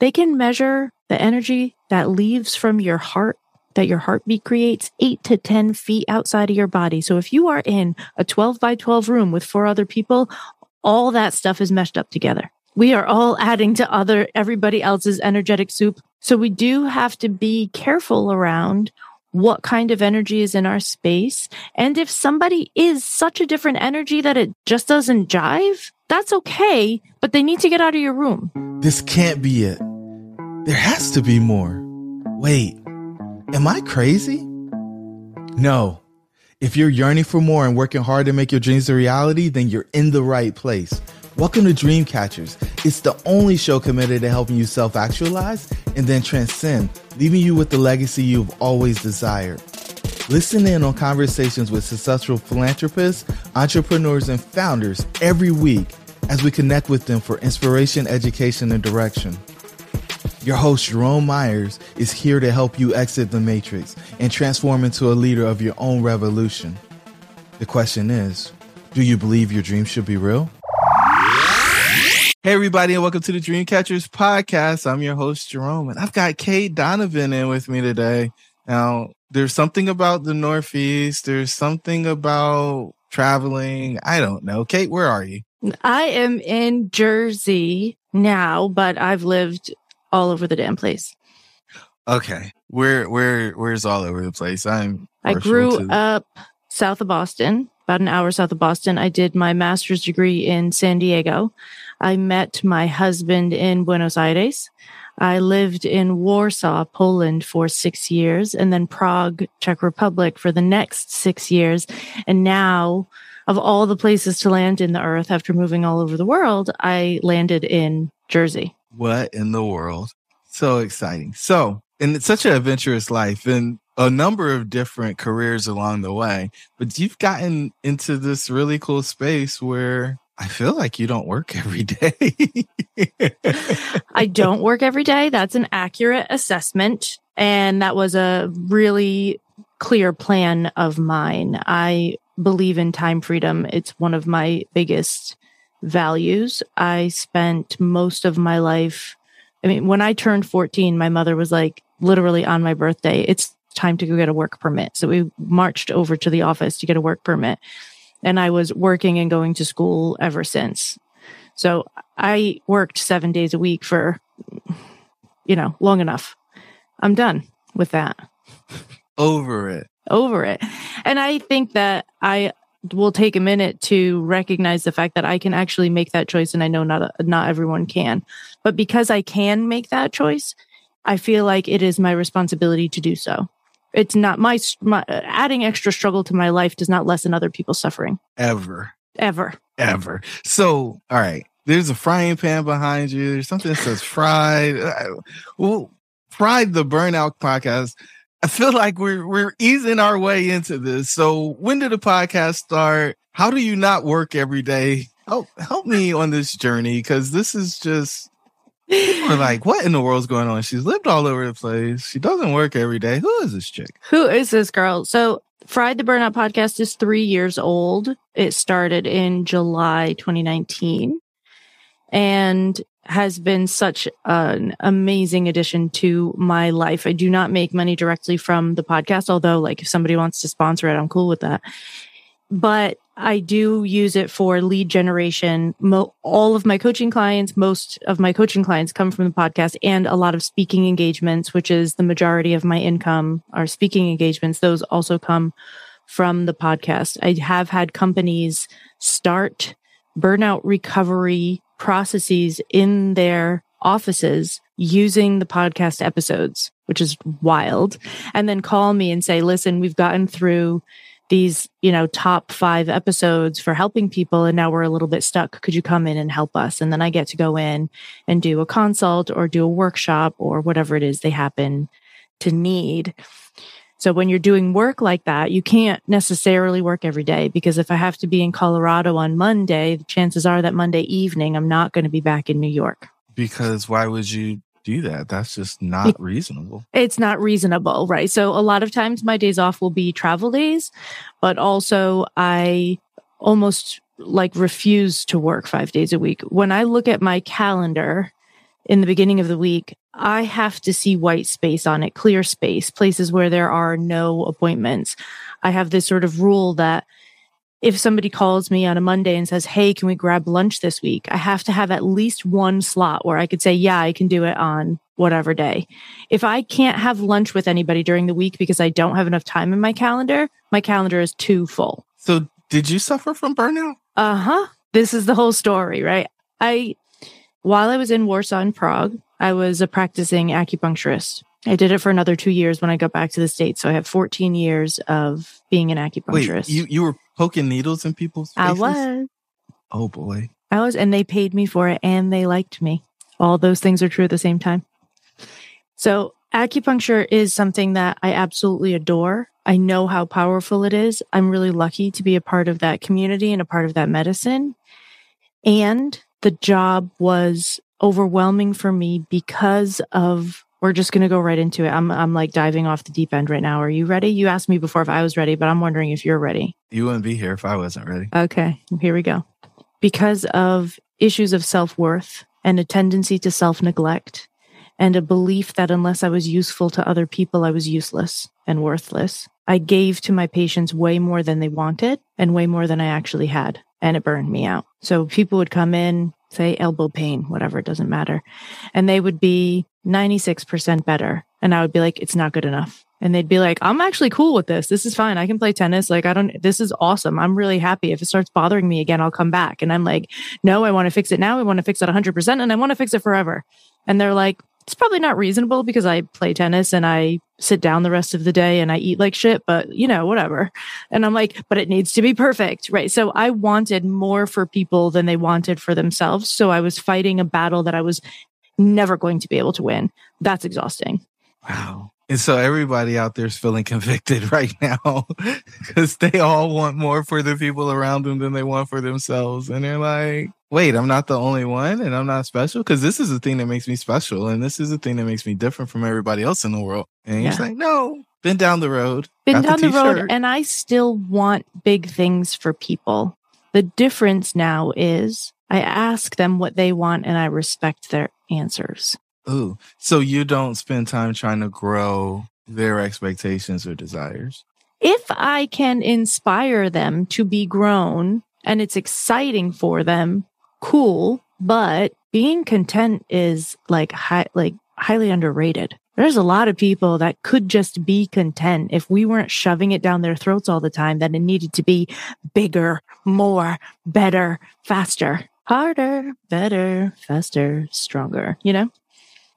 they can measure the energy that leaves from your heart that your heartbeat creates eight to 10 feet outside of your body. So if you are in a 12 by 12 room with four other people, all that stuff is meshed up together. We are all adding to other, everybody else's energetic soup. So we do have to be careful around what kind of energy is in our space. And if somebody is such a different energy that it just doesn't jive, that's okay, but they need to get out of your room. This can't be it. There has to be more. Wait. Am I crazy? No. If you're yearning for more and working hard to make your dreams a reality, then you're in the right place. Welcome to Dreamcatchers. It's the only show committed to helping you self actualize and then transcend, leaving you with the legacy you've always desired. Listen in on conversations with successful philanthropists, entrepreneurs, and founders every week as we connect with them for inspiration, education, and direction. Your host, Jerome Myers, is here to help you exit the matrix and transform into a leader of your own revolution. The question is do you believe your dreams should be real? Hey, everybody, and welcome to the Dreamcatchers podcast. I'm your host, Jerome, and I've got Cait Donovan in with me today. Now, there's something about the Northeast, there's something about traveling. I don't know. Cait, where are you? I am in Jersey now, but I've lived all over the damn place. Okay. Where where where's all over the place? I'm I grew to... up south of Boston, about an hour south of Boston. I did my master's degree in San Diego. I met my husband in Buenos Aires. I lived in Warsaw, Poland for six years, and then Prague, Czech Republic for the next six years. And now, of all the places to land in the earth after moving all over the world, I landed in Jersey. What in the world? So exciting. So, and it's such an adventurous life and a number of different careers along the way, but you've gotten into this really cool space where I feel like you don't work every day. I don't work every day. That's an accurate assessment. And that was a really clear plan of mine. I believe in time freedom. It's one of my biggest values. I spent most of my life. I mean, when I turned 14, my mother was like, literally on my birthday, it's time to go get a work permit. So we marched over to the office to get a work permit. And I was working and going to school ever since. So I worked seven days a week for, you know, long enough. I'm done with that. Over it. Over it. And I think that I will take a minute to recognize the fact that I can actually make that choice and I know not not everyone can. But because I can make that choice, I feel like it is my responsibility to do so. It's not my, my adding extra struggle to my life does not lessen other people's suffering. Ever. Ever. Ever. So, all right. There's a frying pan behind you. There's something that says fried. Uh, well, fried the burnout podcast I feel like we're we're easing our way into this. So when did the podcast start? How do you not work every day? Help help me on this journey because this is just we're like, what in the world's going on? She's lived all over the place. She doesn't work every day. Who is this chick? Who is this girl? So Fried the Burnout podcast is three years old. It started in July 2019. And has been such an amazing addition to my life. I do not make money directly from the podcast, although like if somebody wants to sponsor it, I'm cool with that. But I do use it for lead generation. Mo- all of my coaching clients, most of my coaching clients come from the podcast and a lot of speaking engagements, which is the majority of my income are speaking engagements. Those also come from the podcast. I have had companies start burnout recovery processes in their offices using the podcast episodes, which is wild. And then call me and say, listen, we've gotten through these, you know, top five episodes for helping people. And now we're a little bit stuck. Could you come in and help us? And then I get to go in and do a consult or do a workshop or whatever it is they happen to need. So when you're doing work like that, you can't necessarily work every day because if I have to be in Colorado on Monday, the chances are that Monday evening, I'm not going to be back in New York. Because why would you do that. That's just not reasonable. It's not reasonable, right? So a lot of times my days off will be travel days, but also I almost like refuse to work 5 days a week. When I look at my calendar in the beginning of the week, I have to see white space on it, clear space, places where there are no appointments. I have this sort of rule that if somebody calls me on a Monday and says, Hey, can we grab lunch this week? I have to have at least one slot where I could say, Yeah, I can do it on whatever day. If I can't have lunch with anybody during the week because I don't have enough time in my calendar, my calendar is too full. So, did you suffer from burnout? Uh huh. This is the whole story, right? I, while I was in Warsaw and Prague, I was a practicing acupuncturist. I did it for another two years when I got back to the States. So I have 14 years of being an acupuncturist. Wait, you, you were poking needles in people's faces? I was. Oh boy. I was, and they paid me for it and they liked me. All those things are true at the same time. So acupuncture is something that I absolutely adore. I know how powerful it is. I'm really lucky to be a part of that community and a part of that medicine. And the job was overwhelming for me because of we're just going to go right into it. I'm I'm like diving off the deep end right now. Are you ready? You asked me before if I was ready, but I'm wondering if you're ready. You wouldn't be here if I wasn't ready. Okay, here we go. Because of issues of self-worth and a tendency to self-neglect and a belief that unless I was useful to other people, I was useless and worthless. I gave to my patients way more than they wanted and way more than I actually had, and it burned me out. So people would come in, say elbow pain, whatever, it doesn't matter. And they would be 96% better. And I would be like, it's not good enough. And they'd be like, I'm actually cool with this. This is fine. I can play tennis. Like, I don't, this is awesome. I'm really happy. If it starts bothering me again, I'll come back. And I'm like, no, I want to fix it now. I want to fix it 100% and I want to fix it forever. And they're like, it's probably not reasonable because I play tennis and I sit down the rest of the day and I eat like shit, but you know, whatever. And I'm like, but it needs to be perfect. Right. So I wanted more for people than they wanted for themselves. So I was fighting a battle that I was never going to be able to win. That's exhausting. Wow. And so everybody out there is feeling convicted right now because they all want more for the people around them than they want for themselves. And they're like, wait, I'm not the only one and I'm not special because this is the thing that makes me special. And this is the thing that makes me different from everybody else in the world. And yeah. he's like, no, been down the road. Been down the, the road. And I still want big things for people. The difference now is I ask them what they want and I respect their answers. Ooh. So you don't spend time trying to grow their expectations or desires? If I can inspire them to be grown and it's exciting for them, cool. But being content is like high, like highly underrated. There's a lot of people that could just be content if we weren't shoving it down their throats all the time that it needed to be bigger, more, better, faster, harder, better, faster, stronger, you know?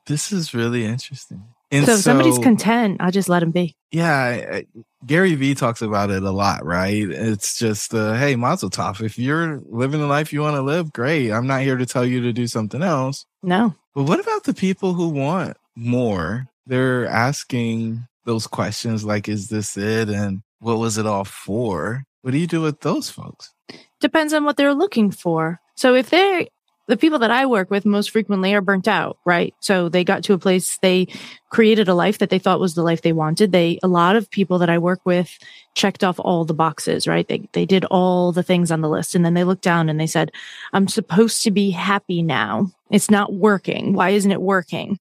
This is really interesting. And so if so, somebody's content, I just let them be. Yeah, I, Gary Vee talks about it a lot, right? It's just, uh, hey, Mazel Tov. If you're living the life you want to live, great. I'm not here to tell you to do something else. No. But what about the people who want more? They're asking those questions like, is this it? And what was it all for? What do you do with those folks? Depends on what they're looking for. So if they're the people that I work with most frequently are burnt out, right? So they got to a place, they created a life that they thought was the life they wanted. They, a lot of people that I work with checked off all the boxes, right? They, they did all the things on the list. And then they looked down and they said, I'm supposed to be happy now. It's not working. Why isn't it working?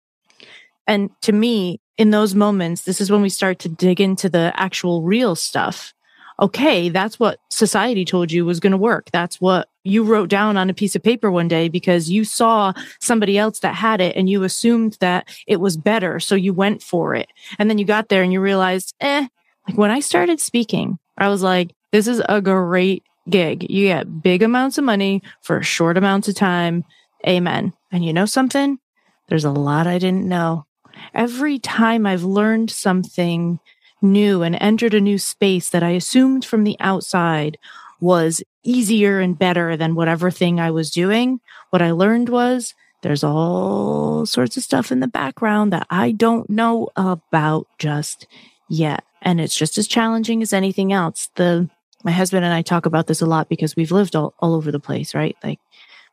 And to me, in those moments, this is when we start to dig into the actual real stuff okay, that's what society told you was going to work. That's what you wrote down on a piece of paper one day because you saw somebody else that had it and you assumed that it was better. So you went for it. And then you got there and you realized, eh, like when I started speaking, I was like, this is a great gig. You get big amounts of money for short amounts of time. Amen. And you know something? There's a lot I didn't know. Every time I've learned something new and entered a new space that I assumed from the outside was easier and better than whatever thing I was doing, what I learned was there's all sorts of stuff in the background that I don't know about just yet. And it's just as challenging as anything else. The my husband and I talk about this a lot because we've lived all, all over the place, right? Like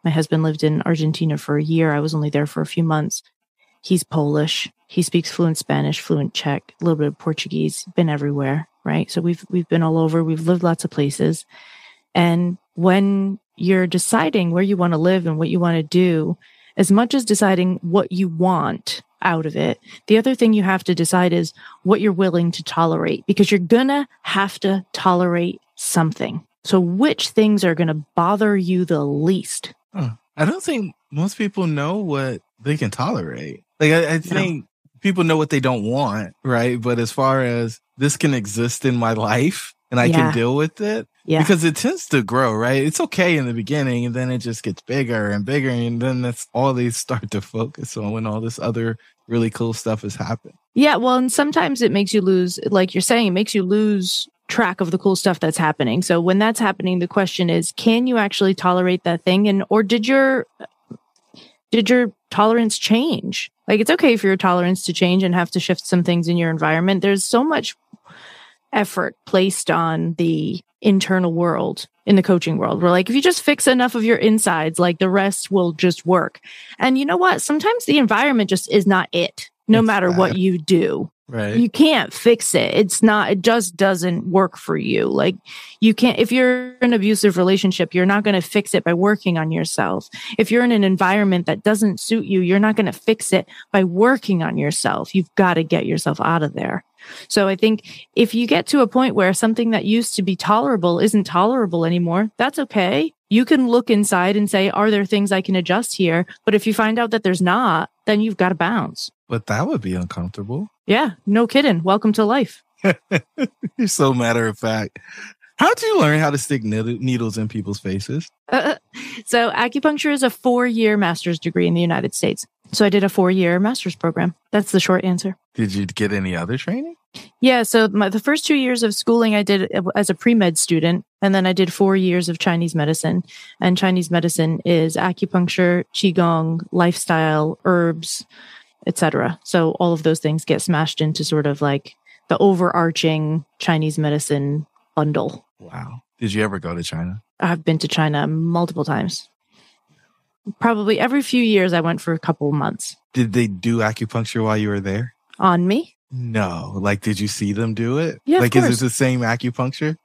my husband lived in Argentina for a year. I was only there for a few months. He's Polish. He speaks fluent Spanish, fluent Czech, a little bit of Portuguese, been everywhere, right? So we've we've been all over. We've lived lots of places. And when you're deciding where you want to live and what you want to do, as much as deciding what you want out of it, the other thing you have to decide is what you're willing to tolerate because you're gonna have to tolerate something. So, which things are going to bother you the least? I don't think most people know what they can tolerate. Like, I, I think no. people know what they don't want, right? But as far as this can exist in my life and I yeah. can deal with it, yeah. because it tends to grow, right? It's okay in the beginning and then it just gets bigger and bigger. And then that's all they start to focus on when all this other really cool stuff has happened. Yeah. Well, and sometimes it makes you lose, like you're saying, it makes you lose track of the cool stuff that's happening. So when that's happening, the question is, can you actually tolerate that thing? And, or did your, did your tolerance change? Like it's okay for your tolerance to change and have to shift some things in your environment. There's so much effort placed on the internal world in the coaching world. We're like, if you just fix enough of your insides, like the rest will just work. And you know what? Sometimes the environment just is not it, no it's matter bad. what you do. Right. You can't fix it. It's not, it just doesn't work for you. Like you can't, if you're in an abusive relationship, you're not going to fix it by working on yourself. If you're in an environment that doesn't suit you, you're not going to fix it by working on yourself. You've got to get yourself out of there. So I think if you get to a point where something that used to be tolerable isn't tolerable anymore, that's okay. You can look inside and say, are there things I can adjust here? But if you find out that there's not, then you've got to bounce. But that would be uncomfortable. Yeah, no kidding. Welcome to life. You're so matter of fact. How did you learn how to stick needles in people's faces? Uh, so, acupuncture is a four year master's degree in the United States. So, I did a four year master's program. That's the short answer. Did you get any other training? Yeah. So, my, the first two years of schooling, I did as a pre med student. And then I did four years of Chinese medicine. And Chinese medicine is acupuncture, Qigong, lifestyle, herbs, etc. So all of those things get smashed into sort of like the overarching Chinese medicine bundle. Wow. Did you ever go to China? I've been to China multiple times. Probably every few years I went for a couple months. Did they do acupuncture while you were there? On me? No. Like did you see them do it? Yeah. Like is it the same acupuncture?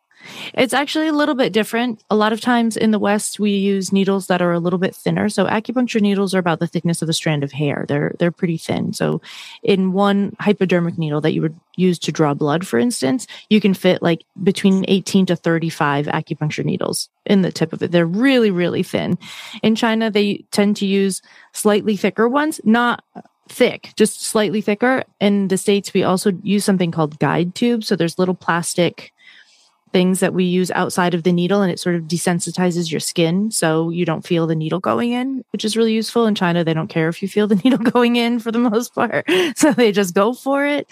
It's actually a little bit different. A lot of times in the West, we use needles that are a little bit thinner. So acupuncture needles are about the thickness of a strand of hair. They're they're pretty thin. So in one hypodermic needle that you would use to draw blood, for instance, you can fit like between 18 to 35 acupuncture needles in the tip of it. They're really, really thin. In China, they tend to use slightly thicker ones, not thick, just slightly thicker. In the States, we also use something called guide tubes. So there's little plastic things that we use outside of the needle and it sort of desensitizes your skin so you don't feel the needle going in, which is really useful. In China, they don't care if you feel the needle going in for the most part. So they just go for it.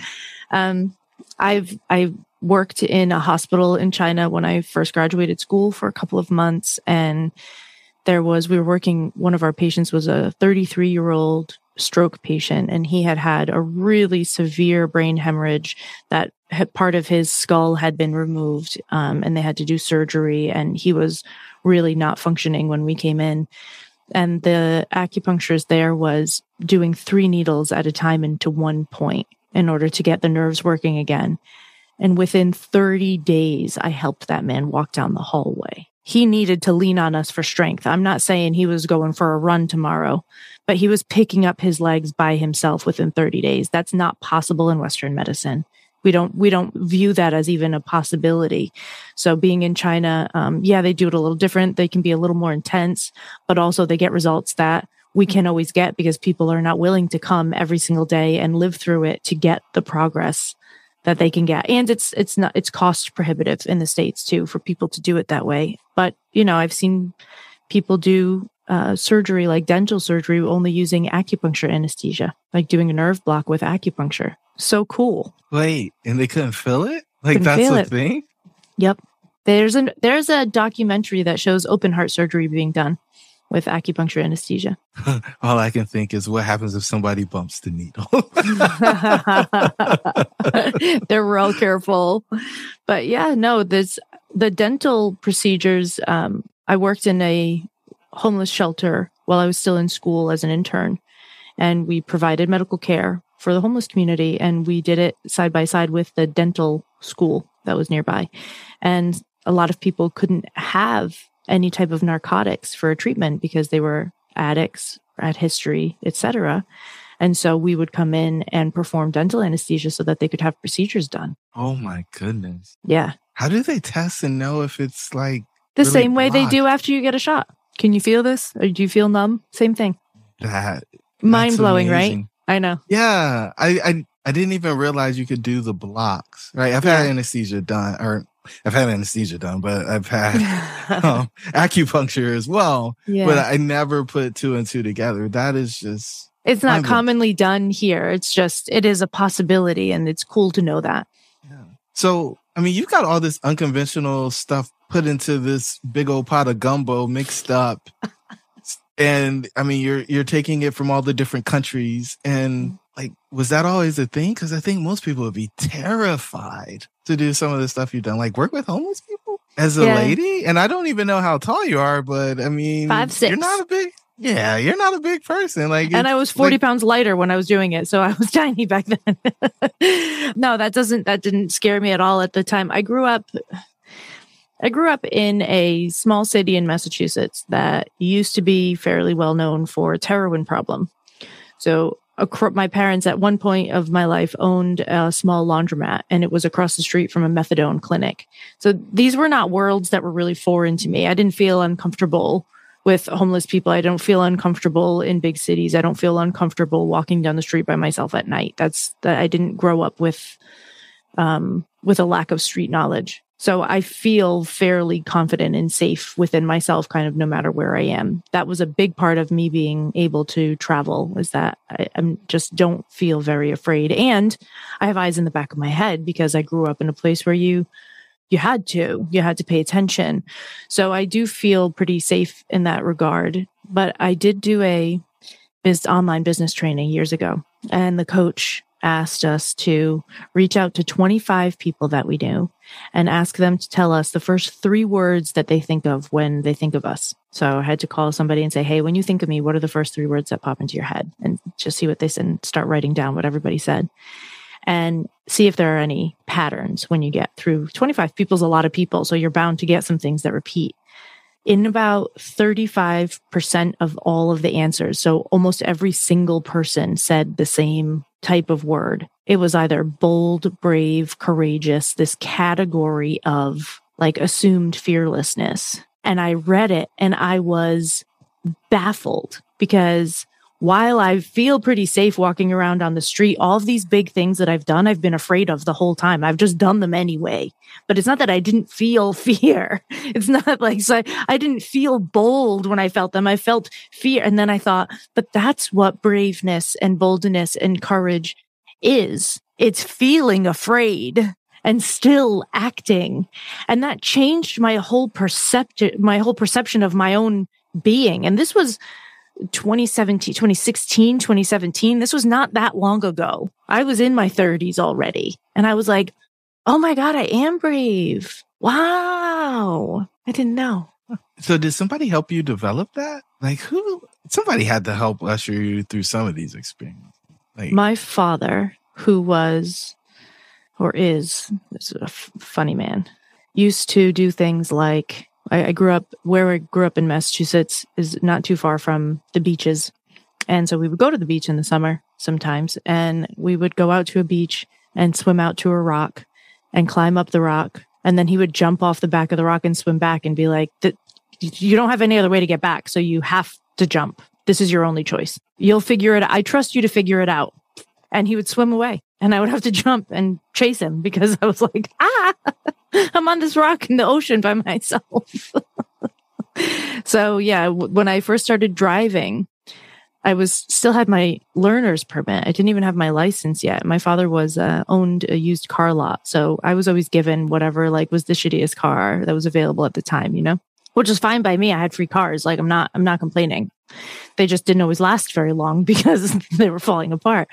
Um, I've, I worked in a hospital in China when I first graduated school for a couple of months and there was, we were working, one of our patients was a 33 year old stroke patient and he had had a really severe brain hemorrhage that had, part of his skull had been removed um, and they had to do surgery and he was really not functioning when we came in. And the acupuncturist there was doing three needles at a time into one point in order to get the nerves working again. And within 30 days i helped that man walk down the hallway he needed to lean on us for strength. I'm not saying he was going for a run tomorrow, but he was picking up his legs by himself within 30 days. That's not possible in Western medicine. We don't we don't view that as even a possibility. So being in China, um, yeah, they do it a little different. They can be a little more intense, but also they get results that we can always get because people are not willing to come every single day and live through it to get the progress that they can get. And it's it's not it's cost prohibitive in the states too for people to do it that way. But you know, I've seen people do uh, surgery like dental surgery only using acupuncture anesthesia, like doing a nerve block with acupuncture. So cool. Wait, and they couldn't feel it? Like Couldn't that's the it. thing? Yep. There's an there's a documentary that shows open heart surgery being done with acupuncture anesthesia. All I can think is what happens if somebody bumps the needle. They're real careful. But yeah, no, there's the dental procedures. Um, I worked in a homeless shelter while I was still in school as an intern, and we provided medical care for the homeless community. And we did it side by side with the dental school that was nearby. And a lot of people couldn't have any type of narcotics for a treatment because they were addicts, had history, etc. And so we would come in and perform dental anesthesia so that they could have procedures done. oh my goodness. Yeah. How do they test and know if it's like The Really same way they do after you get a shot. Can you feel this? Or do you feel numb? Same thing. that? mind blowing, right? I know. Yeah. I, I I didn't even realize you could do the blocks. Right. I've had anesthesia done or I've had anesthesia done, but I've had um, acupuncture as well. yeah. But I never put two and two together. That is just it's not commonly done here. It's just, it is a possibility and it's cool to know that. Yeah. So, I mean, you've got all this unconventional stuff put into this big old pot of gumbo mixed up. and I mean, you're you're taking it from all the different countries and like was that always a thing cuz I think most people would be terrified to do some of the stuff you've done like work with homeless people as a Yeah. lady and I don't even know how tall you are but I mean Five, six. you're not a big Yeah, you're not a big person like and I was 40 like- pounds lighter when I was doing it. So I was tiny back then. no, that doesn't, that didn't scare me at all at the time. I grew up, I grew up in a small city in Massachusetts that used to be fairly well known for its heroin problem. So acro- my parents at one point of my life owned a small laundromat and it was across the street from a methadone clinic. So these were not worlds that were really foreign to me. I didn't feel uncomfortable with homeless people. I don't feel uncomfortable in big cities. I don't feel uncomfortable walking down the street by myself at night. That's that I didn't grow up with um with a lack of street knowledge. So I feel fairly confident and safe within myself kind of no matter where I am. That was a big part of me being able to travel is that I, I'm just don't feel very afraid and I have eyes in the back of my head because I grew up in a place where you you had to you had to pay attention so I do feel pretty safe in that regard. But I did do a biz online business training years ago, and the coach asked us to reach out to 25 people that we knew and ask them to tell us the first three words that they think of when they think of us. So I had to call somebody and say, Hey, when you think of me, what are the first three words that pop into your head? And just see what they said and start writing down what everybody said and see if there are any patterns when you get through 25 people's a lot of people. So you're bound to get some things that repeat. In about 35% of all of the answers, so almost every single person said the same type of word. It was either bold, brave, courageous, this category of like assumed fearlessness. And I read it and I was baffled because while I feel pretty safe walking around on the street, all of these big things that I've done, I've been afraid of the whole time. I've just done them anyway. But it's not that I didn't feel fear. It's not like so I, I didn't feel bold when I felt them. I felt fear. And then I thought, but that's what braveness and boldness and courage is. It's feeling afraid and still acting. And that changed my whole perception, my whole perception of my own being. And this was 2017, 2016, 2017. This was not that long ago. I was in my 30s already. And I was like, oh my God, I am brave. Wow. I didn't know. So did somebody help you develop that? Like who? Somebody had to help usher you through some of these experiences. Like My father, who was or is, is a f- funny man, used to do things like I, I grew up where I grew up in Massachusetts is not too far from the beaches. And so we would go to the beach in the summer sometimes and we would go out to a beach and swim out to a rock and climb up the rock. And then he would jump off the back of the rock and swim back and be like, you don't have any other way to get back. So you have to jump. This is your only choice. You'll figure it. out. I trust you to figure it out. And he would swim away and I would have to jump and chase him because I was like, ah, I'm on this rock in the ocean by myself. so yeah, w- when I first started driving, I was still had my learner's permit. I didn't even have my license yet. My father was uh, owned a used car lot, so I was always given whatever like was the shittiest car that was available at the time, you know, which was fine by me. I had free cars. Like I'm not, I'm not complaining. They just didn't always last very long because they were falling apart.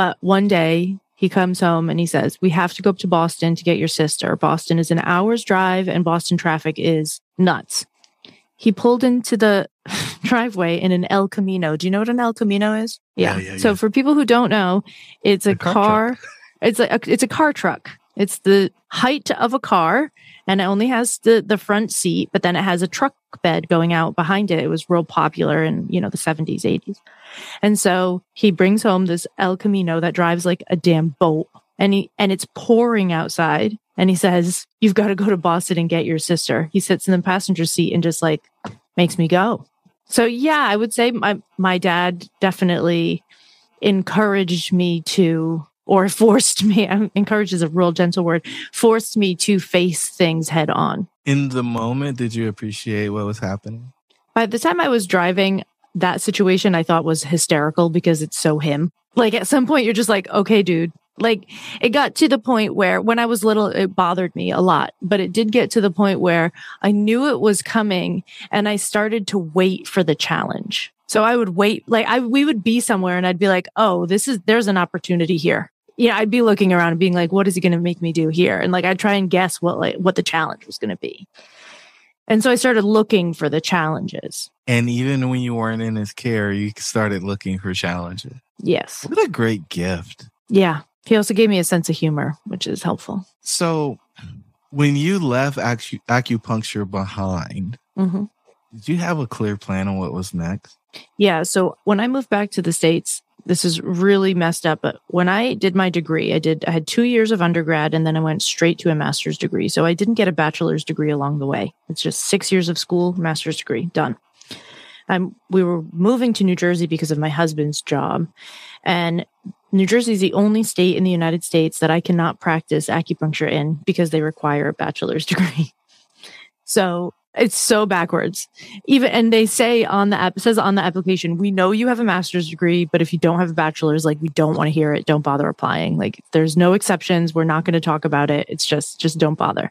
But one day he comes home and he says, We have to go up to Boston to get your sister. Boston is an hour's drive and Boston traffic is nuts. He pulled into the driveway in an El Camino. Do you know what an El Camino is? Yeah. yeah, yeah so yeah. for people who don't know, it's a, a car, car it's like a, it's a car truck. It's the height of a car and it only has the the front seat, but then it has a truck bed going out behind it. It was real popular in, you know, the 70s, 80s. And so he brings home this El Camino that drives like a damn boat and he and it's pouring outside and he says, "You've got to go to Boston and get your sister." He sits in the passenger seat and just like makes me go. So yeah, I would say my my dad definitely encouraged me to or forced me, encouraged is a real gentle word, forced me to face things head on. In the moment, did you appreciate what was happening? By the time I was driving, that situation I thought was hysterical because it's so him. Like at some point, you're just like, okay, dude. Like it got to the point where when I was little, it bothered me a lot, but it did get to the point where I knew it was coming and I started to wait for the challenge. So I would wait, like I, we would be somewhere and I'd be like, oh, this is, there's an opportunity here yeah, I'd be looking around and being like, what is he going to make me do here? And like, I'd try and guess what, like, what the challenge was going to be. And so I started looking for the challenges. And even when you weren't in his care, you started looking for challenges. Yes. What a great gift. Yeah. He also gave me a sense of humor, which is helpful. So when you left acu- acupuncture behind, mm-hmm. did you have a clear plan on what was next? Yeah. So when I moved back to the States, this is really messed up, but when I did my degree, I did, I had two years of undergrad and then I went straight to a master's degree. So I didn't get a bachelor's degree along the way. It's just six years of school, master's degree, done. Um, we were moving to New Jersey because of my husband's job. And New Jersey is the only state in the United States that I cannot practice acupuncture in because they require a bachelor's degree. So it's so backwards. Even and they say on the app says on the application, we know you have a master's degree, but if you don't have a bachelor's, like we don't want to hear it. Don't bother applying. Like there's no exceptions. We're not going to talk about it. It's just just don't bother.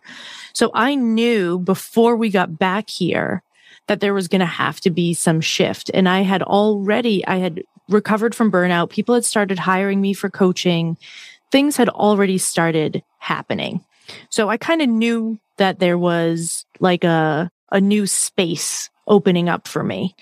So I knew before we got back here that there was going to have to be some shift. And I had already I had recovered from burnout. People had started hiring me for coaching. Things had already started happening. So I kind of knew that there was like a, a new space opening up for me.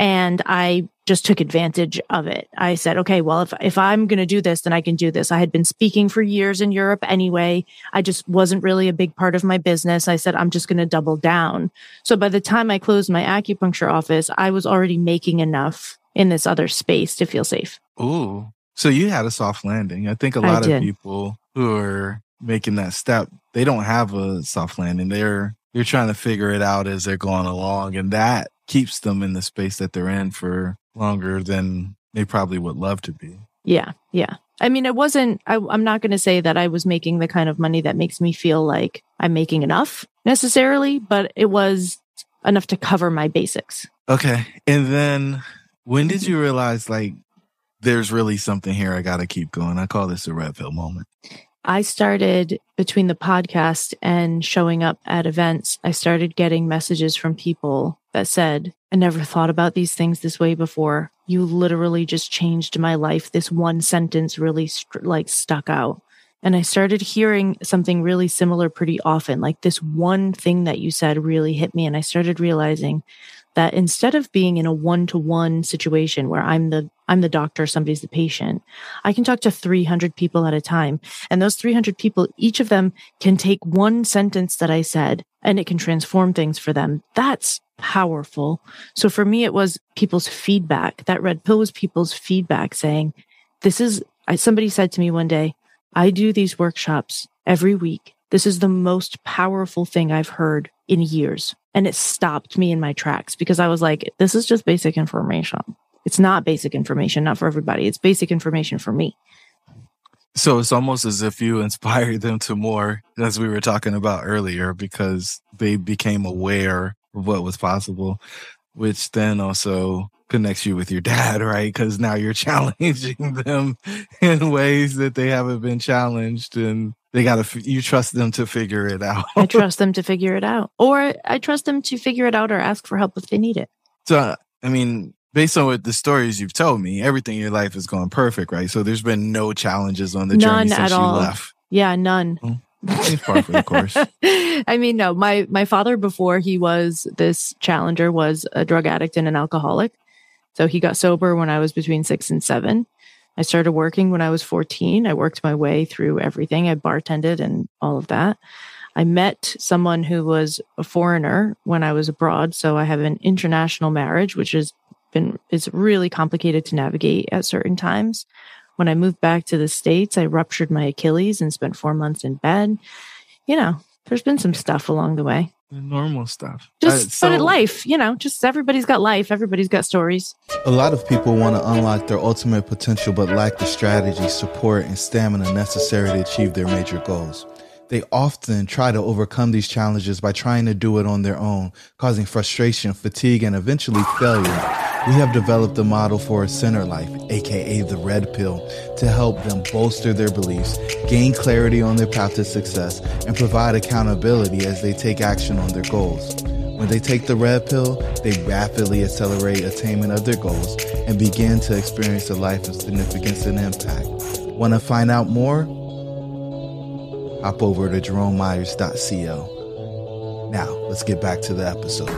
And I just took advantage of it. I said, okay, well, if, if I'm going to do this, then I can do this. I had been speaking for years in Europe anyway. I just wasn't really a big part of my business. I said, I'm just going to double down. So by the time I closed my acupuncture office, I was already making enough in this other space to feel safe. Ooh. So you had a soft landing. I think a lot of people who are making that step, they don't have a soft landing. They're they're trying to figure it out as they're going along, and that keeps them in the space that they're in for longer than they probably would love to be. Yeah, yeah. I mean, it wasn't. I, I'm not going to say that I was making the kind of money that makes me feel like I'm making enough necessarily, but it was enough to cover my basics. Okay, and then when did mm-hmm. you realize like there's really something here? I got to keep going. I call this a red pill moment. I started between the podcast and showing up at events, I started getting messages from people that said, I never thought about these things this way before. You literally just changed my life. This one sentence really st- like stuck out. And I started hearing something really similar pretty often. Like this one thing that you said really hit me. And I started realizing that instead of being in a one-to-one situation where I'm the I'm the doctor, somebody's the patient, I can talk to 300 people at a time. And those 300 people, each of them can take one sentence that I said and it can transform things for them. That's powerful. So for me, it was people's feedback. That red pill was people's feedback saying, this is, somebody said to me one day, I do these workshops every week. This is the most powerful thing I've heard in years. And it stopped me in my tracks because I was like, this is just basic information. It's not basic information, not for everybody. It's basic information for me. So it's almost as if you inspired them to more, as we were talking about earlier, because they became aware of what was possible, which then also connects you with your dad, right? Because now you're challenging them in ways that they haven't been challenged, and they got to. You trust them to figure it out. I trust them to figure it out, or I trust them to figure it out or ask for help if they need it. So, I mean, based on what the stories you've told me, everything in your life is going perfect, right? So there's been no challenges on the none journey since at all. you left. Yeah, none. Oh, it's for the course. I mean, no, my my father before he was this challenger was a drug addict and an alcoholic. So he got sober when I was between six and seven. I started working when I was 14. I worked my way through everything. I bartended and all of that. I met someone who was a foreigner when I was abroad. So I have an international marriage, which has been, is really complicated to navigate at certain times. When I moved back to the States, I ruptured my Achilles and spent four months in bed. You know, there's been some stuff along the way. Normal stuff. Just Uh, so- but life, you know, just everybody's got life, everybody's got stories. A lot of people want to unlock their ultimate potential but lack the strategy, support, and stamina necessary to achieve their major goals. They often try to overcome these challenges by trying to do it on their own, causing frustration, fatigue, and eventually failure. We have developed a model for a center life, aka the red pill, to help them bolster their beliefs, gain clarity on their path to success, and provide accountability as they take action on their goals. When they take the red pill, they rapidly accelerate attainment of their goals and begin to experience a life of significance and impact. Want to find out more? Hop over to jeromemyers.co. Now, let's get back to the episode.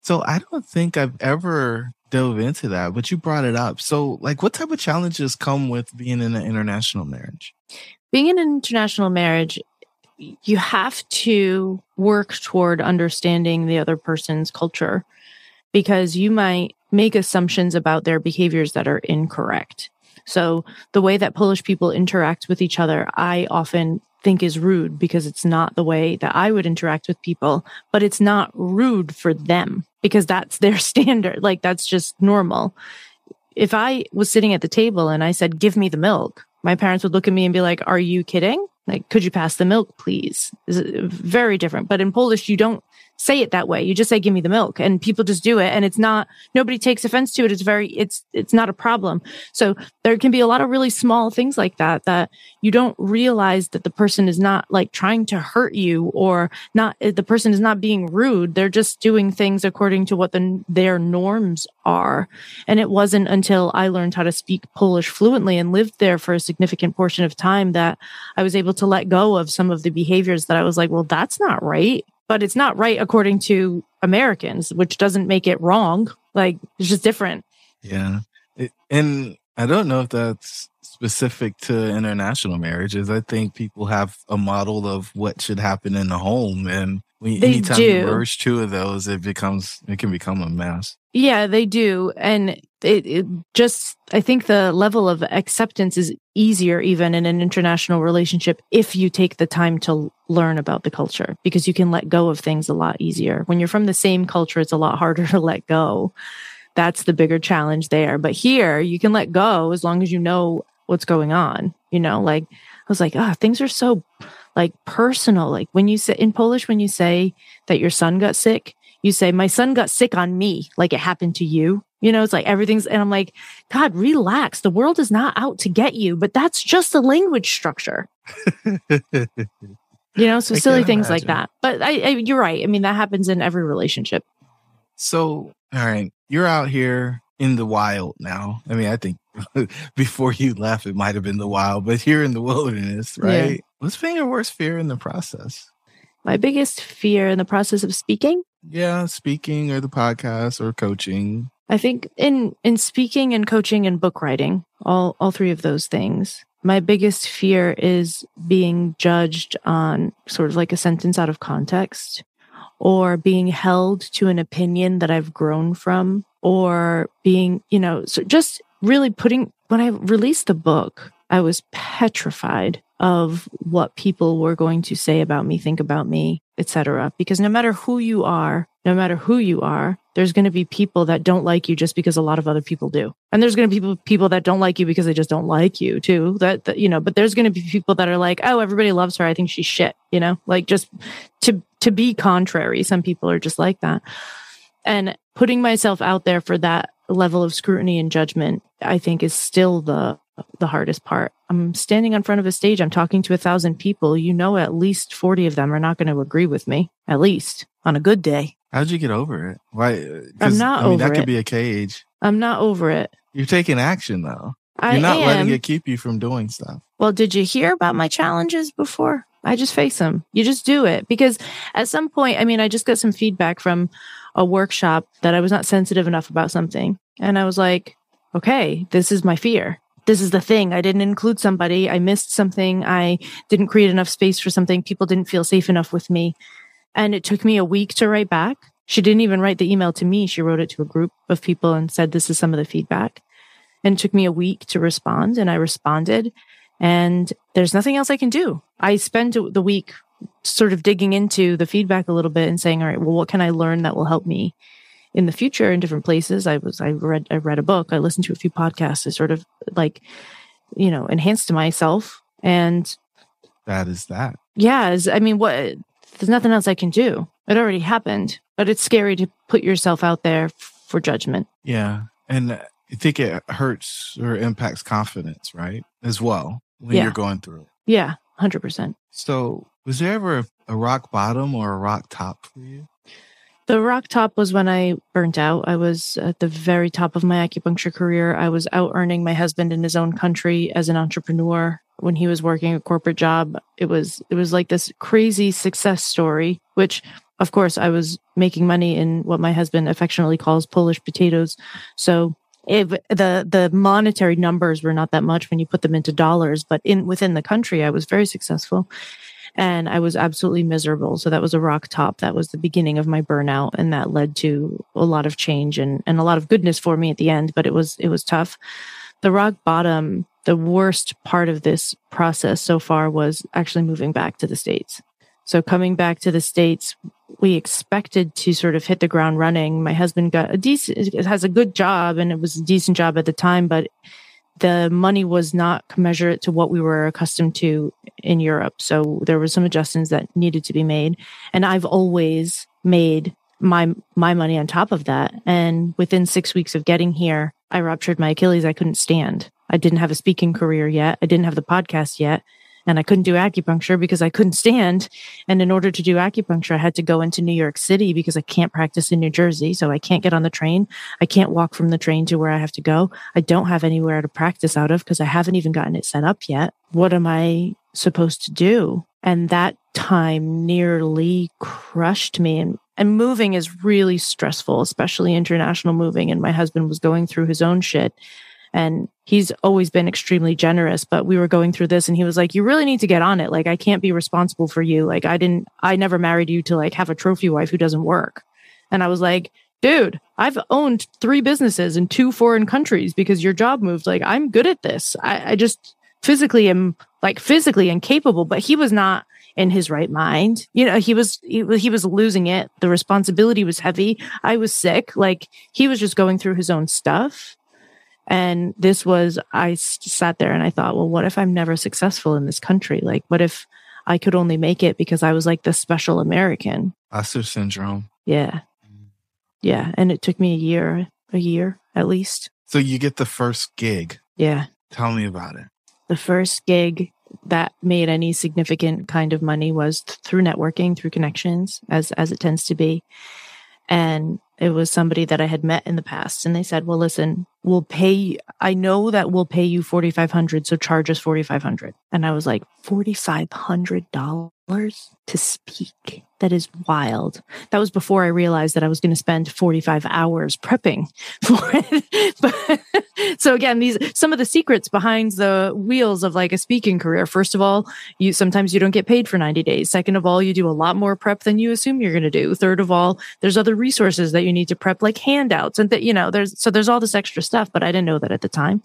So, I don't think I've ever dove into that, but you brought it up. So, like, what type of challenges come with being in an international marriage? Being in an international marriage, you have to work toward understanding the other person's culture because you might make assumptions about their behaviors that are incorrect. So the way that Polish people interact with each other, I often think is rude because it's not the way that I would interact with people, but it's not rude for them because that's their standard. Like that's just normal. If I was sitting at the table and I said, give me the milk, my parents would look at me and be like, are you kidding? Like, could you pass the milk, please? Is very different. But in Polish, you don't say it that way. You just say, give me the milk and people just do it. And it's not, nobody takes offense to it. It's very, it's, it's not a problem. So there can be a lot of really small things like that, that you don't realize that the person is not like trying to hurt you or not, eh, the person is not being rude. They're just doing things according to what the, their norms are. And it wasn't until I learned how to speak Polish fluently and lived there for a significant portion of time that I was able to let go of some of the behaviors that I was like, well, that's not right but it's not right according to Americans, which doesn't make it wrong. Like it's just different. Yeah. It, and I don't know if that's specific to international marriages. I think people have a model of what should happen in the home. And when, They anytime do. you merge two of those, it becomes, it can become a mess. Yeah, they do. And it, it just, I think the level of acceptance is easier even in an international relationship if you take the time to learn about the culture because you can let go of things a lot easier. When you're from the same culture, it's a lot harder to let go. That's the bigger challenge there. But here you can let go as long as you know what's going on. You know, like I was like, ah, things are so like personal. Like when you say in Polish, when you say that your son got sick, you say, my son got sick on me, like it happened to you. You know, it's like everything's, and I'm like, God, relax. The world is not out to get you, but that's just the language structure. You know, so I silly things like that. But I, I, you're right. I mean, that happens in every relationship. So, all right, you're out here in the wild now. I mean, I think before you left, it might have been the wild, but here in the wilderness, Yeah. right? What's been your worst fear in the process? My biggest fear in the process of speaking, Yeah, speaking or the podcast or coaching. I think in in speaking and coaching and book writing, all all three of those things. My biggest fear is being judged on sort of like a sentence out of context or being held to an opinion that I've grown from or being, you know, so just really putting when I released the book, I was petrified of what people were going to say about me, think about me, etc. Because no matter who you are, no matter who you are, there's going to be people that don't like you just because a lot of other people do. And there's going to be people, that don't like you because they just don't like you too. That, that you know, but there's going to be people that are like, "Oh, everybody loves her. I think she's shit." You know, like just to to be contrary. Some people are just like that. And putting myself out there for that level of scrutiny and judgment, I think is still the the hardest part. I'm standing in front of a stage, I'm talking to a thousand people. You know, at least 40 of them are not going to agree with me, at least on a good day. How'd you get over it? Why? Uh, I'm not I mean, over that could be a cage. I'm not over it. You're taking action though. I You're not am. letting it keep you from doing stuff. Well, did you hear about my challenges before? I just face them. You just do it because at some point, I mean, I just got some feedback from a workshop that I was not sensitive enough about something. And I was like, okay, this is my fear. This is the thing. I didn't include somebody. I missed something. I didn't create enough space for something. People didn't feel safe enough with me. And it took me a week to write back. She didn't even write the email to me. She wrote it to a group of people and said, this is some of the feedback. And it took me a week to respond. And I responded. And there's nothing else I can do. I spent the week sort of digging into the feedback a little bit and saying, all right, well, what can I learn that will help me in the future in different places? I was, I read, I read a book. I listened to a few podcasts. I sort of like, you know, enhanced myself. And That is that. yeah, is- I mean, what, there's nothing else I can do. It already happened, but it's scary to put yourself out there for judgment. Yeah. And I think it hurts or impacts confidence, right? As well when Yeah. you're going through it. Yeah, 100%. So, was there ever a rock bottom or a rock top for you? The rock top was when I burnt out. I was at the very top of my acupuncture career. I was out earning my husband in his own country as an entrepreneur when he was working a corporate job. It was it was like this crazy success story, which of course I was making money in what my husband affectionately calls Polish potatoes. So if the the monetary numbers were not that much when you put them into dollars, but in within the country I was very successful and I was absolutely miserable. So that was a rock top. That was the beginning of my burnout, and that led to a lot of change and and a lot of goodness for me at the end. But it was it was tough. The rock bottom, the worst part of this process so far was actually moving back to the states. So coming back to the states, we expected to sort of hit the ground running. My husband got a decent, has a good job, and it was a decent job at the time, but the money was not commensurate to what we were accustomed to in Europe. So there were some adjustments that needed to be made. And I've always made my my money on top of that. And within six weeks of getting here, I ruptured my Achilles. I couldn't stand. I didn't have a speaking career yet. I didn't have the podcast yet. And I couldn't do acupuncture because I couldn't stand. And in order to do acupuncture, I had to go into New York City because I can't practice in New Jersey. So I can't get on the train. I can't walk from the train to where I have to go. I don't have anywhere to practice out of because I haven't even gotten it set up yet. What am I supposed to do? And that time nearly crushed me. And, and moving is really stressful, especially international moving. And my husband was going through his own shit. And he's always been extremely generous, but we were going through this and he was like, you really need to get on it. Like, I can't be responsible for you. Like, I didn't, I never married you to like have a trophy wife who doesn't work. And I was like, dude, I've owned three businesses in two foreign countries because your job moved. Like, I'm good at this. I, I just physically am like physically incapable, but he was not in his right mind. You know, he was, he, he was losing it. The responsibility was heavy. I was sick. Like, he was just going through his own stuff. And this was, I sat there and I thought, well, what if I'm never successful in this country? Like, what if I could only make it because I was like the special American? Oster syndrome. Yeah. Yeah. And it took me a year, a year at least. So you get the first gig. Yeah. Tell me about it. The first gig that made any significant kind of money was th- through networking, through connections, as, as it tends to be. And it was somebody that I had met in the past. And they said, well, listen, we'll pay, I know that we'll pay you 4,500. So charge us 4,500. And I was like, $4,500 to speak. That is wild. That was before I realized that I was going to spend 45 hours prepping for it. but so again, these, some of the secrets behind the wheels of like a speaking career. First of all, you, sometimes you don't get paid for 90 days. Second of all, you do a lot more prep than you assume you're going to do. Third of all, there's other resources that you need to prep, like handouts and that, you know, there's, so there's all this extra stuff, but I didn't know that at the time.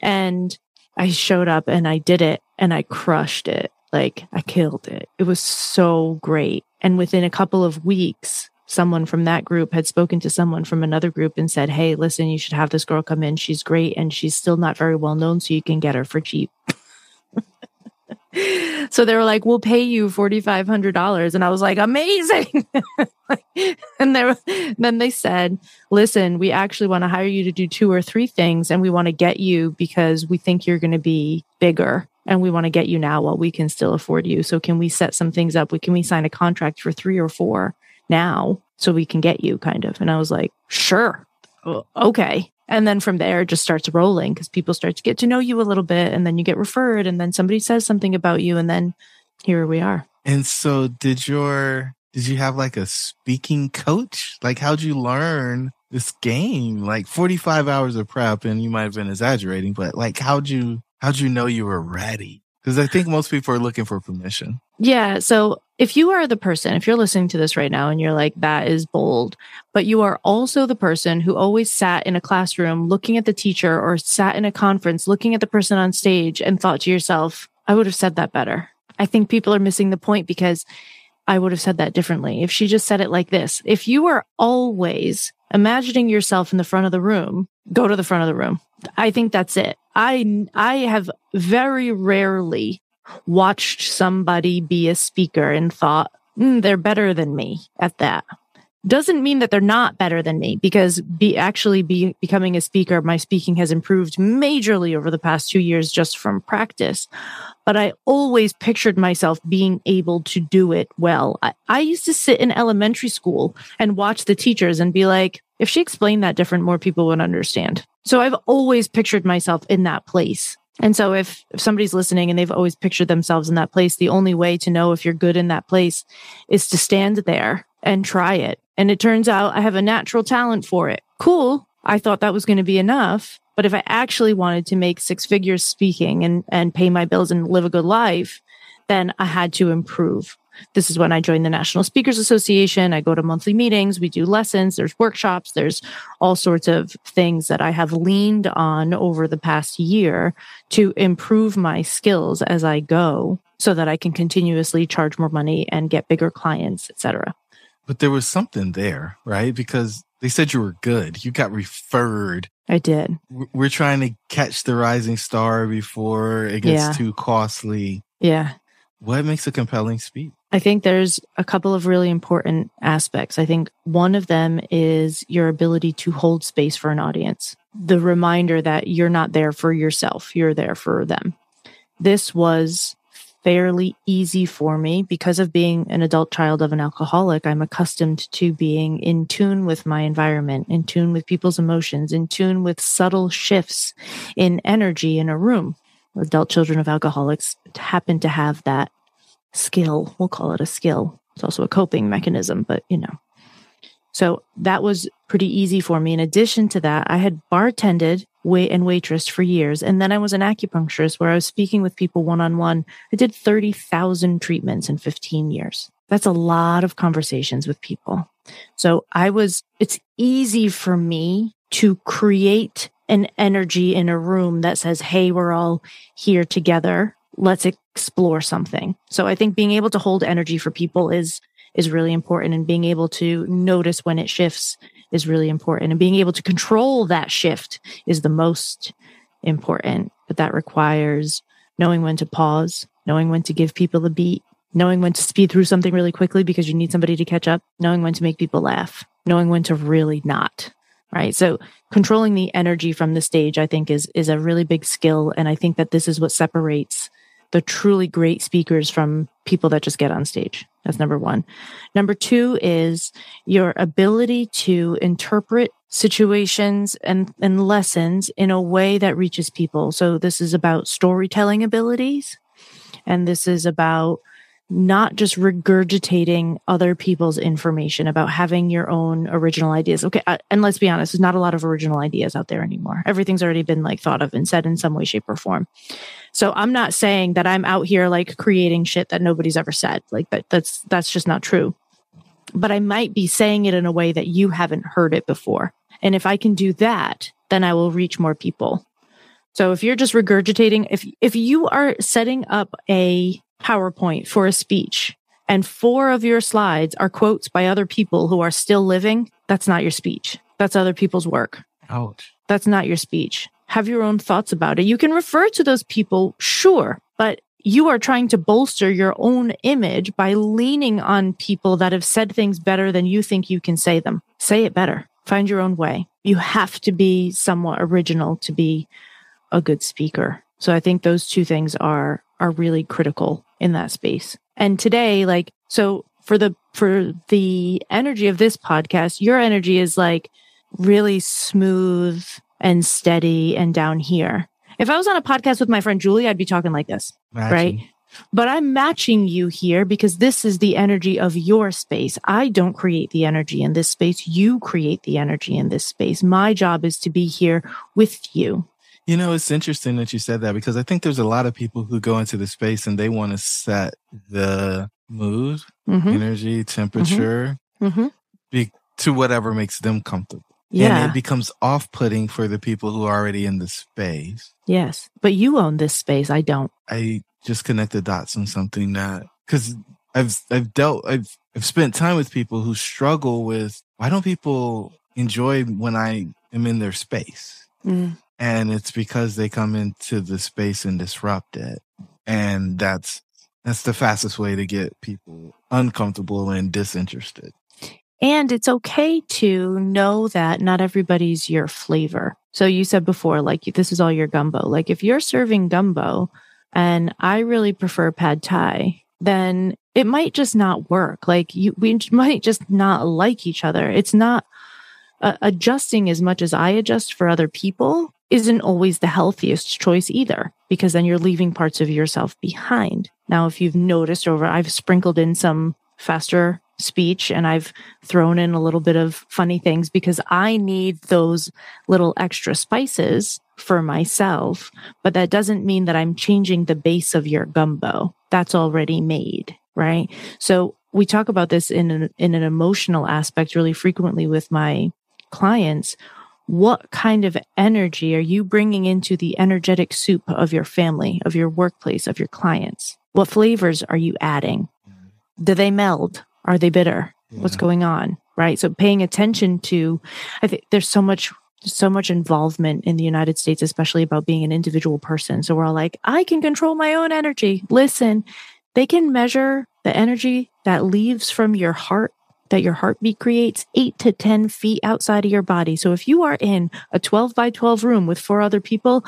And I showed up and I did it and I crushed it. Like I killed it. It was so great. And within a couple of weeks, someone from that group had spoken to someone from another group and said, Hey, listen, you should have this girl come in. She's great and she's still not very well known, so you can get her for cheap. so they were like, "We'll pay you forty five hundred dollars," and I was like, "Amazing!" and they then they said, "Listen, we actually want to hire you to do two or three things, and we want to get you because we think you're going to be bigger, and we want to get you now while we can still afford you. So can we set some things up? We can we sign a contract for three or four now so we can get you kind of?" And I was like, "Sure, okay." And then from there, it just starts rolling because people start to get to know you a little bit. And then you get referred, and then somebody says something about you. And then here we are. And so, did your, did you have like a speaking coach? Like, how'd you learn this game? Like 45 hours of prep, and you might have been exaggerating, but like, how'd you, how'd you know you were ready? Because I think most people are looking for permission. Yeah. So if you are the person, if you're listening to this right now and you're like, that is bold, but you are also the person who always sat in a classroom looking at the teacher or sat in a conference looking at the person on stage and thought to yourself, I would have said that better. I think people are missing the point because I would have said that differently. If she just said it like this, if you are always imagining yourself in the front of the room, go to the front of the room. I think that's it. I, I have very rarely watched somebody be a speaker and thought, mm, they're better than me at that. Doesn't mean that they're not better than me because be actually be becoming a speaker, my speaking has improved majorly over the past two years just from practice. But I always pictured myself being able to do it well. I, I used to sit in elementary school and watch the teachers and be like, if she explained that different, more people would understand. So I've always pictured myself in that place. And so if, if somebody's listening and they've always pictured themselves in that place, the only way to know if you're good in that place is to stand there and try it. And it turns out I have a natural talent for it. Cool. I thought that was going to be enough. But if I actually wanted to make six figures speaking and, and pay my bills and live a good life, then I had to improve. This is when I joined the National Speakers Association. I go to monthly meetings, we do lessons, there's workshops, there's all sorts of things that I have leaned on over the past year to improve my skills as I go so that I can continuously charge more money and get bigger clients, etc. But there was something there, right? Because they said you were good. You got referred. I did. We're trying to catch the rising star before it gets yeah. too costly. Yeah. What makes a compelling speech? I think there's a couple of really important aspects. I think one of them is your ability to hold space for an audience. The reminder that you're not there for yourself, you're there for them. This was fairly easy for me because of being an adult child of an alcoholic. I'm accustomed to being in tune with my environment, in tune with people's emotions, in tune with subtle shifts in energy in a room. Adult children of alcoholics happen to have that skill. We'll call it a skill. It's also a coping mechanism, but you know. So that was pretty easy for me. In addition to that, I had bartended wait and waitress for years. And then I was an acupuncturist where I was speaking with people one on one. I did 30,000 treatments in 15 years. That's a lot of conversations with people. So I was, it's easy for me to create an energy in a room that says, Hey, we're all here together. Let's explore something. So I think being able to hold energy for people is is really important and being able to notice when it shifts is really important and being able to control that shift is the most important but that requires knowing when to pause knowing when to give people a beat knowing when to speed through something really quickly because you need somebody to catch up knowing when to make people laugh knowing when to really not right so controlling the energy from the stage i think is is a really big skill and i think that this is what separates the truly great speakers from people that just get on stage. That's number one. Number two is your ability to interpret situations and, and lessons in a way that reaches people. So this is about storytelling abilities. And this is about not just regurgitating other people's information about having your own original ideas. Okay. Uh, and let's be honest, there's not a lot of original ideas out there anymore. Everything's already been like thought of and said in some way, shape, or form. So I'm not saying that I'm out here like creating shit that nobody's ever said. Like that, that's, that's just not true. But I might be saying it in a way that you haven't heard it before. And if I can do that, then I will reach more people. So if you're just regurgitating, if, if you are setting up a PowerPoint for a speech and four of your slides are quotes by other people who are still living, that's not your speech. That's other people's work. Ouch. That's not your speech. Have your own thoughts about it. You can refer to those people, sure, but you are trying to bolster your own image by leaning on people that have said things better than you think you can say them. Say it better. Find your own way. You have to be somewhat original to be a good speaker. So I think those two things are are really critical in that space. And today like so for the for the energy of this podcast, your energy is like really smooth and steady and down here. If I was on a podcast with my friend Julie, I'd be talking like this, Matching. right? But I'm matching you here because this is the energy of your space. I don't create the energy in this space. You create the energy in this space. My job is to be here with you. You know, it's interesting that you said that because I think there's a lot of people who go into the space and they want to set the mood, Mm-hmm. energy, temperature Mm-hmm. be, to whatever makes them comfortable. Yeah. And it becomes off putting for the people who are already in the space. yes. But you own this space. I don't. I just connect the dots on something that because I've I've dealt I've I've spent time with people who struggle with why don't people enjoy when I am in their space? And it's because they come into the space and disrupt it. And that's that's the fastest way to get people uncomfortable and disinterested. And it's okay to know that not everybody's your flavor. So you said before, like this is all your gumbo. Like if you're serving gumbo and I really prefer pad thai, then it might just not work. Like you, we might just not like each other. It's not uh, adjusting as much as I adjust for other people isn't always the healthiest choice either, because then you're leaving parts of yourself behind. Now, if you've noticed over, I've sprinkled in some faster speech and I've thrown in a little bit of funny things because I need those little extra spices for myself. But that doesn't mean that I'm changing the base of your gumbo. That's already made, right? So we talk about this in an, in an emotional aspect really frequently with my clients. What kind of energy are you bringing into the energetic soup of your family, of your workplace, of your clients? What flavors are you adding? Do they meld? Are they bitter? What's going on? Right. So paying attention to, I think there's so much, so much involvement in the United States, especially about being an individual person. So we're all like, I can control my own energy. Listen, they can measure the energy that leaves from your heart that your heartbeat creates eight to 10 feet outside of your body. So if you are in a 12 by 12 room with four other people,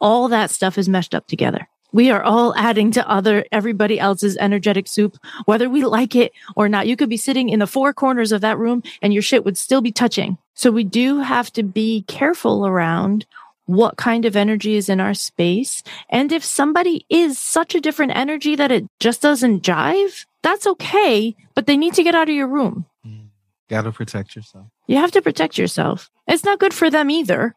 all that stuff is meshed up together. We are all adding to other everybody else's energetic soup, whether we like it or not. You could be sitting in the four corners of that room and your shit would still be touching. So we do have to be careful around what kind of energy is in our space. And if somebody is such a different energy that it just doesn't jive, that's okay, but they need to get out of your room. Gotta protect yourself. You have to protect yourself. It's not good for them either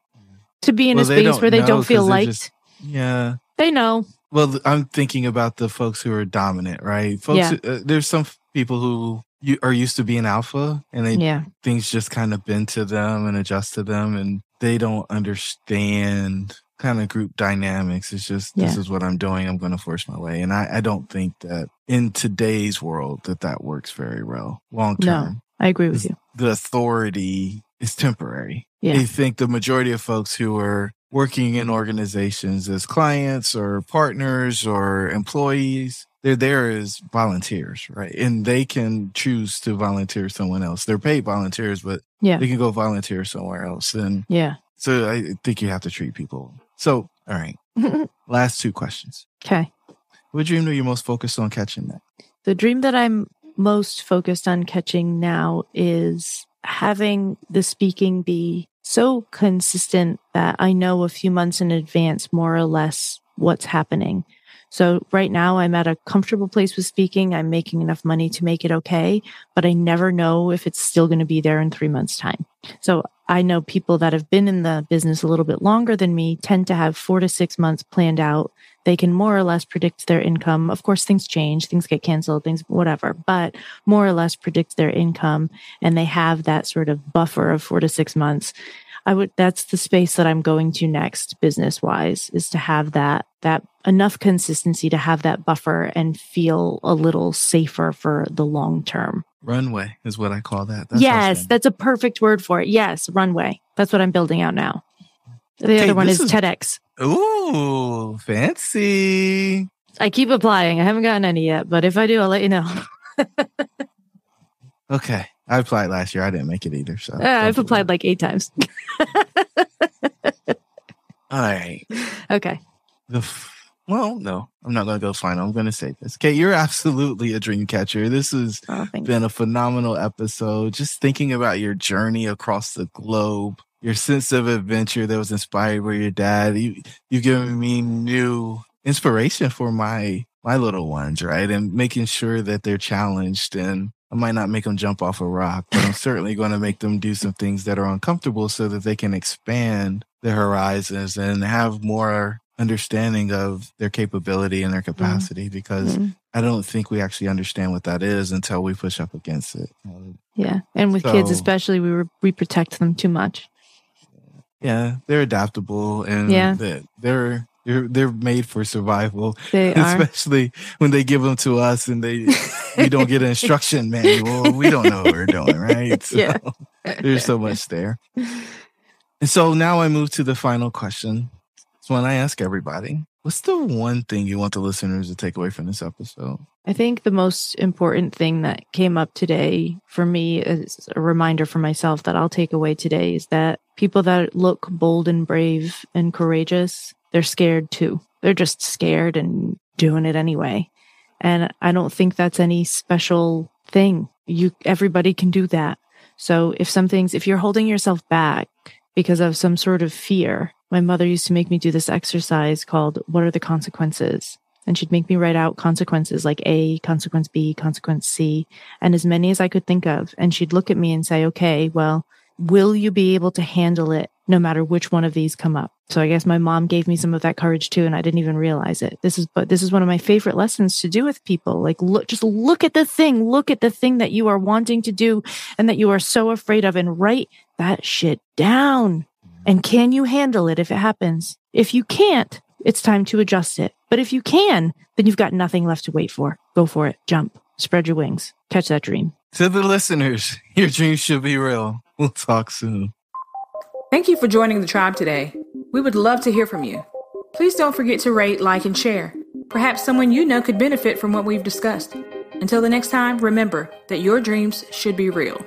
to be in Well, a space where they don't feel liked. just- Yeah. they know. Well, I'm thinking about the folks who are dominant, right? Folks, Yeah. who- uh, there's some people who you are used to being alpha and they Yeah. things just kind of bend to them and adjust to them and they don't understand kind of group dynamics. It's just this is what I'm doing. I'm going to force my way. And I, I don't think that in today's world that that works very well long term. No. I agree with you. The authority is temporary. Yeah. I think the majority of folks who are working in organizations as clients or partners or employees, they're there as volunteers, right? And they can choose to volunteer someone else. They're paid volunteers, but Yeah. they can go volunteer somewhere else. And Yeah. so I think you have to treat people. So, all right. Last two questions. okay. What dream are you most focused on catching that? The dream that I'm most focused on catching now is having the speaking be so consistent that I know a few months in advance, more or less, what's happening. So right now I'm at a comfortable place with speaking. I'm making enough money to make it okay, but I never know if it's still going to be there in three months time. So I know people that have been in the business a little bit longer than me tend to have four to six months planned out. They can more or less predict their income. Of course, things change, things get canceled, things, whatever, but more or less predict their income and they have that sort of buffer of four to six months. I would that's the space that I'm going to next business wise is to have that that enough consistency to have that buffer and feel a little safer for the long term. Runway is what I call that. That's yes, that's a perfect word for it. Yes, runway. That's what I'm building out now. The Okay, other one is is- TEDx. Ooh, fancy. I keep applying. I haven't gotten any yet, but if I do, I'll let you know. Okay. I applied last year. I didn't make it either. So Uh, I've applied like eight times. All right. okay. The f- well, no, I'm not going to go final. I'm going to say this. Okay, you're absolutely a dream catcher. This has Oh, been a phenomenal episode. Just thinking about your journey across the globe, your sense of adventure that was inspired by your dad. You, you've given me new inspiration for my my little ones, right? And making sure that they're challenged. And I might not make them jump off a rock, but I'm certainly going to make them do some things that are uncomfortable so that they can expand their horizons and have more understanding of their capability and their capacity because Mm. I don't think we actually understand what that is until we push up against it. Yeah. And with kids, especially, we were, we protect them too much. Yeah, they're adaptable and Yeah. they're, they're they're they're made for survival, They are. especially when they give them to us and they we don't get an instruction manual. We don't know what we're doing, right? So Yeah. there's so much there. And so now I move to the final question. It's one I ask everybody. What's the one thing you want the listeners to take away from this episode? I think the most important thing that came up today for me is a reminder for myself that I'll take away today is that people that look bold and brave and courageous, they're scared too. They're just scared and doing it anyway. And I don't think that's any special thing. You everybody can do that. So if something's if you're holding yourself back because of some sort of fear, my mother used to make me do this exercise called what are the consequences? and she'd make me write out consequences like A, consequence B, consequence C, and as many as I could think of. And she'd look at me and say, okay, well, will you be able to handle it no matter which one of these come up? So I guess my mom gave me some of that courage too, and I didn't even realize it. This is, but this is one of my favorite lessons to do with people. Like, look, just look at the thing, look at the thing that you are wanting to do and that you are so afraid of and write that shit down. And can you handle it if it happens? If you can't, it's time to adjust it. But if you can, then you've got nothing left to wait for. Go for it. Jump. Spread your wings. Catch that dream. To the listeners, your dreams should be real. We'll talk soon. Thank you for joining the tribe today. We would love to hear from you. Please don't forget to rate, like, and share. Perhaps someone you know could benefit from what we've discussed. Until the next time, remember that your dreams should be real.